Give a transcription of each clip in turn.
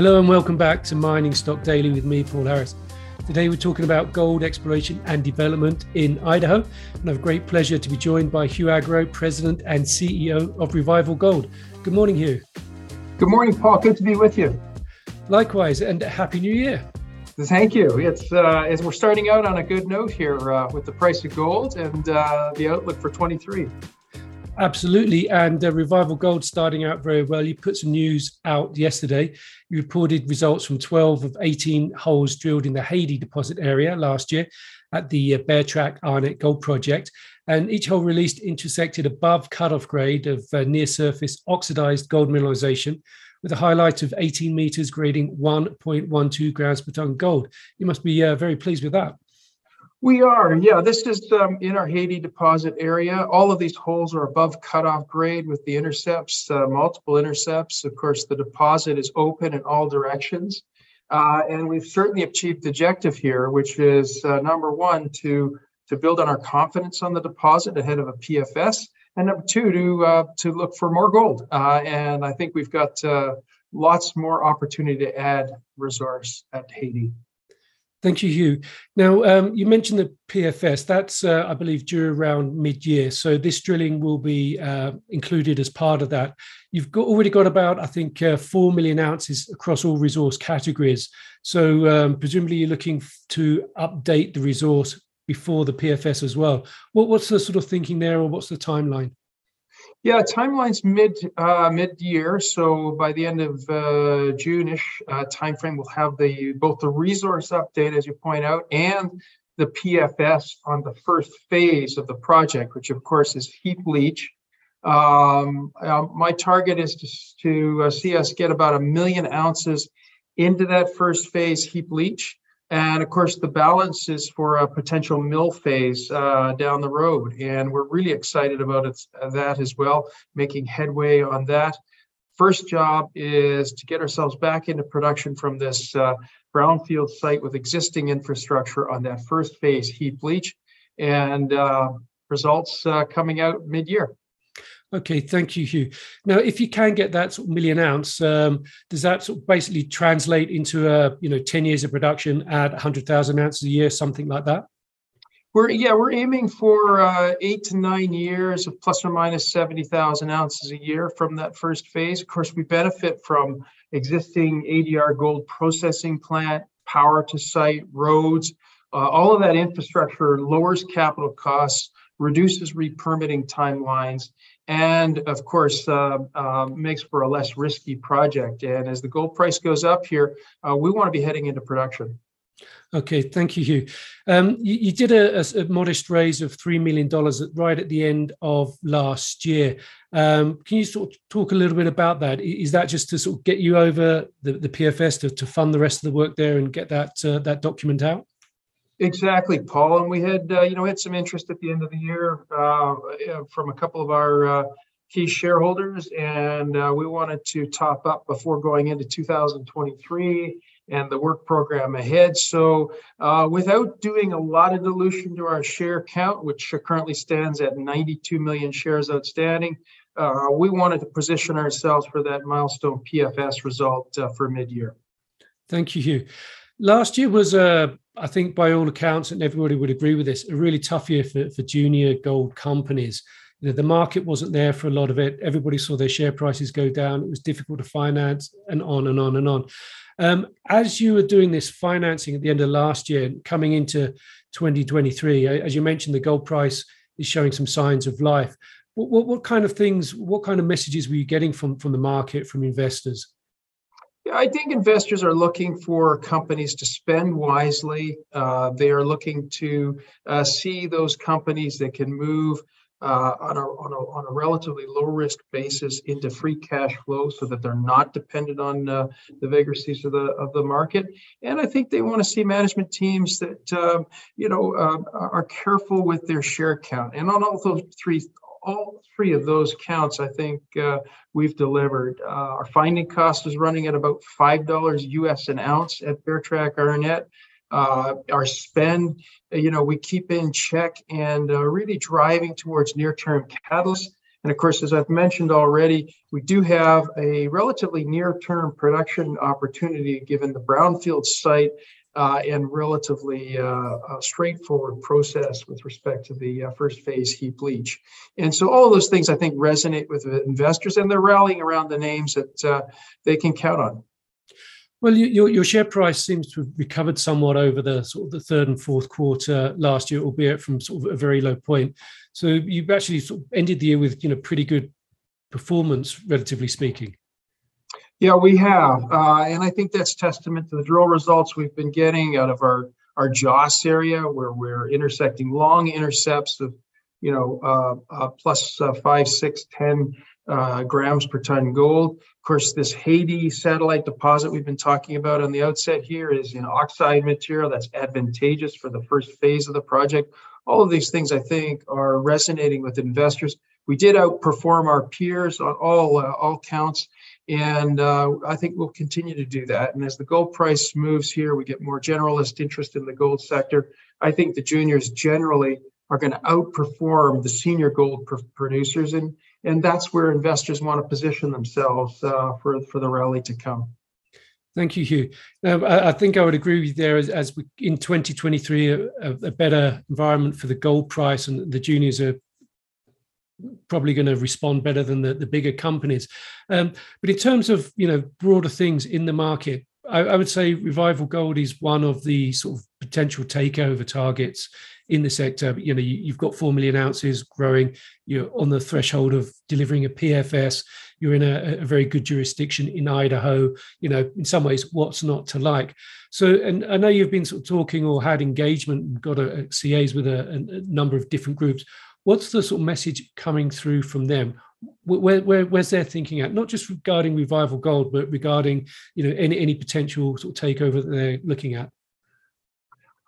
Hello and welcome back to Mining Stock Daily with me, Paul Harris. Today we're talking about gold exploration and development in Idaho. And I have great pleasure to be joined by Hugh Agro, President and CEO of Revival Gold. Good morning, Hugh. Good morning, Paul. Good to be with you. Likewise, and Happy New Year. Thank you. It's uh, as we're starting out on a good note here uh, with the price of gold and uh, the outlook for 23. Absolutely. And uh, Revival Gold starting out very well. You put some news out yesterday. You reported results from 12 of 18 holes drilled in the Haidee deposit area last year at the uh, Bear Track Arnett Gold Project. And each hole released intersected above cutoff grade of uh, near surface oxidized gold mineralization with a highlight of 18 meters grading 1.12 grams per ton gold. You must be uh, very pleased with that. We are, yeah. This is um, in our Haidee deposit area. All of these holes are above cutoff grade with the intercepts, uh, multiple intercepts. Of course, the deposit is open in all directions. Uh, and we've certainly achieved the objective here, which is uh, number one, to, to build on our confidence on the deposit ahead of a PFS. And number two, to, uh, to look for more gold. Uh, and I think we've got uh, lots more opportunity to add resource at Haidee. Thank you, Hugh. Now, um, you mentioned the PFS. That's, uh, I believe, due around mid-year. So this drilling will be uh, included as part of that. You've got, already got about, I think, uh, four million ounces across all resource categories. So um, presumably, you're looking to update the resource before the PFS as well. What, what's the sort of thinking there, or what's the timeline? Yeah, timeline's mid uh, mid year, so by the end of uh, June-ish uh, timeframe, we'll have the both the resource update, as you point out, and the PFS on the first phase of the project, which of course is heap leach. Um, uh, my target is to, to uh, see us get about a million ounces into that first phase heap leach. And of course, the balance is for a potential mill phase uh, down the road. And we're really excited about it, that as well, making headway on that. First job is to get ourselves back into production from this uh, brownfield site with existing infrastructure on that first phase heap leach and uh, results uh, coming out mid year. Okay, thank you, Hugh. Now, if you can get that sort of million ounce, um, does that sort of basically translate into a you know ten years of production at hundred thousand ounces a year, something like that? We're yeah, we're aiming for uh, eight to nine years of plus or minus seventy thousand ounces a year from that first phase. Of course, we benefit from existing ADR gold processing plant, power to site, roads. Uh, all of that infrastructure lowers capital costs, reduces re-permitting timelines, and of course uh, uh, makes for a less risky project. And as the gold price goes up here, uh, we want to be heading into production. Okay, thank you, Hugh. Um, you, you, did a, a, modest raise of $3 million right at the end of last year. Um, can you sort of talk a little bit about that? Is that just to sort of get you over the, the PFS to, to fund the rest of the work there and get that, uh, that document out? Exactly, Paul. And we had, uh, you know, had some interest at the end of the year uh, from a couple of our uh, key shareholders, and uh, we wanted to top up before going into 2023 and the work program ahead. So, uh, without doing a lot of dilution to our share count, which currently stands at 92 million shares outstanding, uh, we wanted to position ourselves for that milestone PFS result for mid-year. Thank you, Hugh. Last year was a I think by all accounts, and everybody would agree with this, a really tough year for, for junior gold companies. You know, the market wasn't there for a lot of it. Everybody saw their share prices go down. It was difficult to finance, and on and on and on. Um, as you were doing this financing at the end of last year, coming into 2023, as you mentioned, the gold price is showing some signs of life. What, what, what kind of things, what kind of messages were you getting from from the market, from investors? I think investors are looking for companies to spend wisely. Uh, they are looking to uh, see those companies that can move uh, on, a, on, a, on, a, relatively low risk basis into free cash flow so that they're not dependent on uh, the vagaries of the of the market and i think they want to see management teams that um, you know uh, are careful with their share count and on all those three all three of those counts, I think uh, we've delivered. Uh, our finding cost is running at about five dollars US an ounce at Beartrack Arnett. Uh, our spend, you know, we keep in check and uh, really driving towards near-term catalysts. And of course, as I've mentioned already, we do have a relatively near-term production opportunity given the brownfield site uh, and relatively uh, straightforward process with respect to the uh, first phase heap leach. And so all those things I think resonate with investors and they're rallying around the names that uh, they can count on. Well, your, your share price seems to have recovered somewhat over the sort of the third and fourth quarter last year, albeit from sort of a very low point. So you've actually sort of ended the year with you know pretty good performance, relatively speaking. Yeah, we have, uh, and I think that's testament to the drill results we've been getting out of our our Joss area, where we're intersecting long intercepts of, you know, uh, uh, plus, uh, five, six, ten uh, grams per ton gold. Of course, this Haidee satellite deposit we've been talking about on the outset here is an oxide material that's advantageous for the first phase of the project. All of these things, I think, are resonating with investors. We did outperform our peers on all uh, all counts and uh, I think we'll continue to do that. And as the gold price moves here, we get more generalist interest in the gold sector. I think the juniors generally are going to outperform the senior gold pr- producers, and and that's where investors want to position themselves uh, for for the rally to come. Thank you, Hugh. Now, I, think I would agree with you there. As, as we, in 2023, a, a, better environment for the gold price, and the juniors are probably going to respond better than the, the bigger companies. Um, but in terms of you know broader things in the market, I, I, would say Revival Gold is one of the sort of potential takeover targets in the sector. You know, you, have got four million ounces growing. You're on the threshold of delivering a PFS. You're in a, a very good jurisdiction in Idaho. You know, in some ways, what's not to like? So, and I know you've been sort of talking or had engagement, got a, a CAs with a, a number of different groups what's the sort of message coming through from them? Where, where, where's their thinking at? Not just regarding revival gold, but regarding you know any any potential sort of takeover that they're looking at.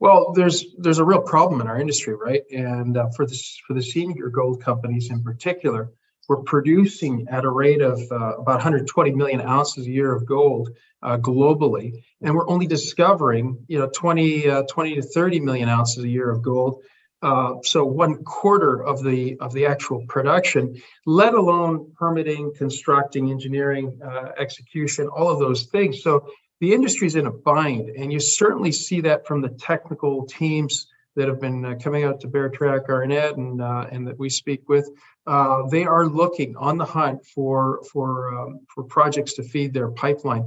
Well, there's there's a real problem in our industry, right? And uh, for this for the senior gold companies in particular, we're producing at a rate of uh, about 120 million ounces a year of gold uh, globally, and we're only discovering you know 20 uh, 20 to 30 million ounces a year of gold uh, so one quarter of the of the actual production, let alone permitting, constructing, engineering, uh, execution, all of those things. So the industry's in a bind, and you certainly see that from the technical teams that have been uh, coming out to Beartrack Arnett and uh, and that we speak with. Uh, they are looking on the hunt for for um, for projects to feed their pipeline.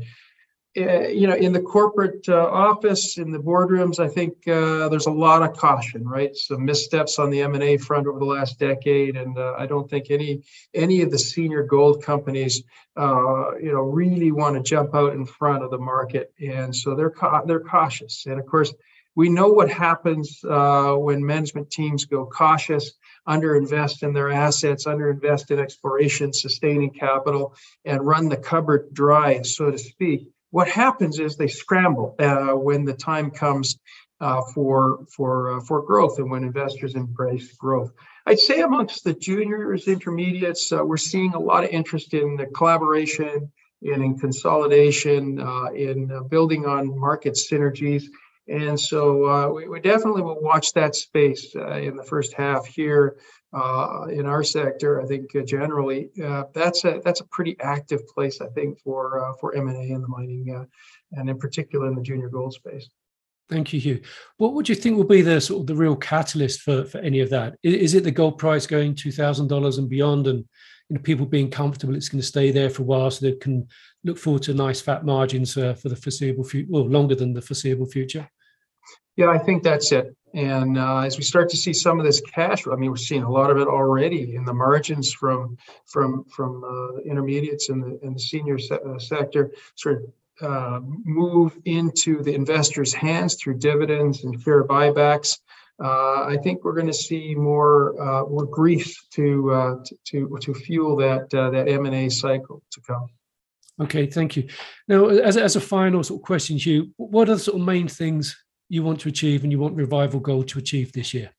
Uh, you know, in the corporate uh, office, in the boardrooms, I think uh, there's a lot of caution, right? Some missteps on the M&A front over the last decade, and uh, I don't think any any of the senior gold companies, uh, you know, really want to jump out in front of the market, and so they're ca- they're cautious. And of course, we know what happens uh, when management teams go cautious, underinvest in their assets, underinvest in exploration, sustaining capital, and run the cupboard dry, so to speak what happens is they scramble uh, when the time comes uh, for for uh, for growth and when investors embrace growth. I'd say amongst the juniors, intermediates, uh, we're seeing a lot of interest in the collaboration and in consolidation, uh, in uh, building on market synergies. And so we, we, definitely will watch that space in the first half here uh, in our sector, I think uh, generally uh, that's a that's a pretty active place. I think for uh, for M and A in the mining, uh, and in particular in the junior gold space. Thank you, Hugh. What would you think will be the sort of the real catalyst for for any of that? Is, is it the gold price going two thousand dollars and beyond, and you know people being comfortable it's going to stay there for a while, so they can look forward to nice fat margins uh, for the foreseeable future, well, longer than the foreseeable future? Yeah, I think that's it. And uh, as we start to see some of this cash, I mean, we're seeing a lot of it already in the margins from from from uh, intermediates in the the senior se- uh, sector, sort of uh, move into the investors' hands through dividends and share buybacks. Uh, I think we're going to see more uh, more grease to to to fuel that that M and A cycle to come. Okay, thank you. Now, as, as a final sort of question, Hugh, what are the sort of main things you want to achieve and you want Revival Gold to achieve this year?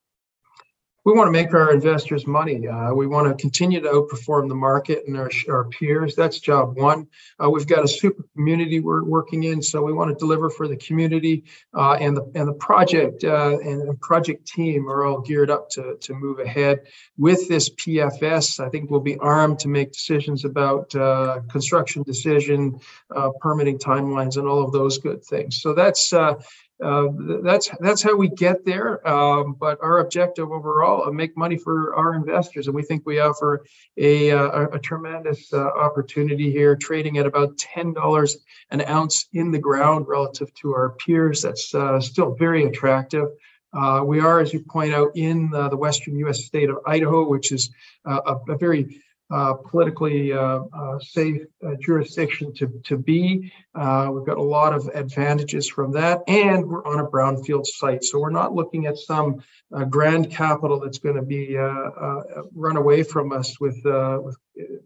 we want to make our investors money. Uh, we want to continue to outperform the market and our, our peers. That's job one. Uh, we've got a super community we're working in, so we want to deliver for the community uh, and the and the project uh, and the project team are all geared up to to move ahead with this PFS. I think we'll be armed to make decisions about uh, construction decision, uh, permitting timelines, and all of those good things. So that's uh, that's that's how we get there. Um, but our objective overall, uh, make money for our investors, and we think we offer a uh, a, a tremendous uh, opportunity here, trading at about ten dollars an ounce in the ground relative to our peers. That's still very attractive. We are, as you point out, in the western U.S. state of Idaho, which is a, a very uh, politically uh, uh, safe uh, jurisdiction to, to be. Uh, we've got a lot of advantages from that, and we're on a brownfield site. So we're not looking at some uh, grand capital that's going to be run away from us with, with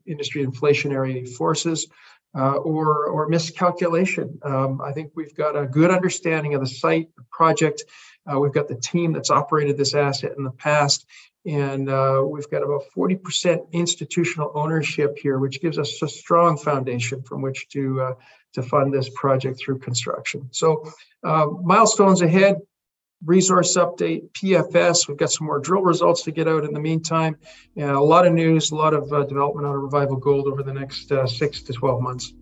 industry inflationary forces. or, or miscalculation. Um, I think we've got a good understanding of the site, the project. we've got the team that's operated this asset in the past, and uh, we've got about 40% institutional ownership here, which gives us a strong foundation from which to uh, to fund this project through construction. So uh, milestones ahead, resource update, PFS. We've got some more drill results to get out in the meantime. And a lot of news, a lot of uh, development on Revival Gold over the next uh, six to 12 months.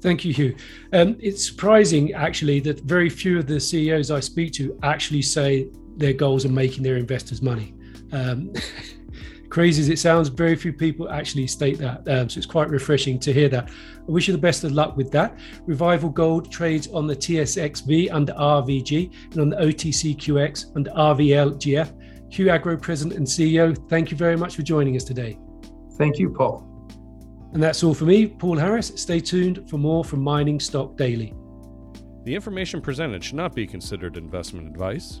Thank you, Hugh. Um, it's surprising, actually, that very few of the CEOs I speak to actually say their goals are making their investors money. Um, crazy as it sounds, very few people actually state that. Um, so it's quite refreshing to hear that. I wish you the best of luck with that. Revival Gold trades on the TSXV under RVG and on the OTCQX under RVLGF. Hugh Agro, President and CEO, thank you very much for joining us today. Thank you, Paul. And that's all for me, Paul Harris. Stay tuned for more from Mining Stock Daily. The information presented should not be considered investment advice.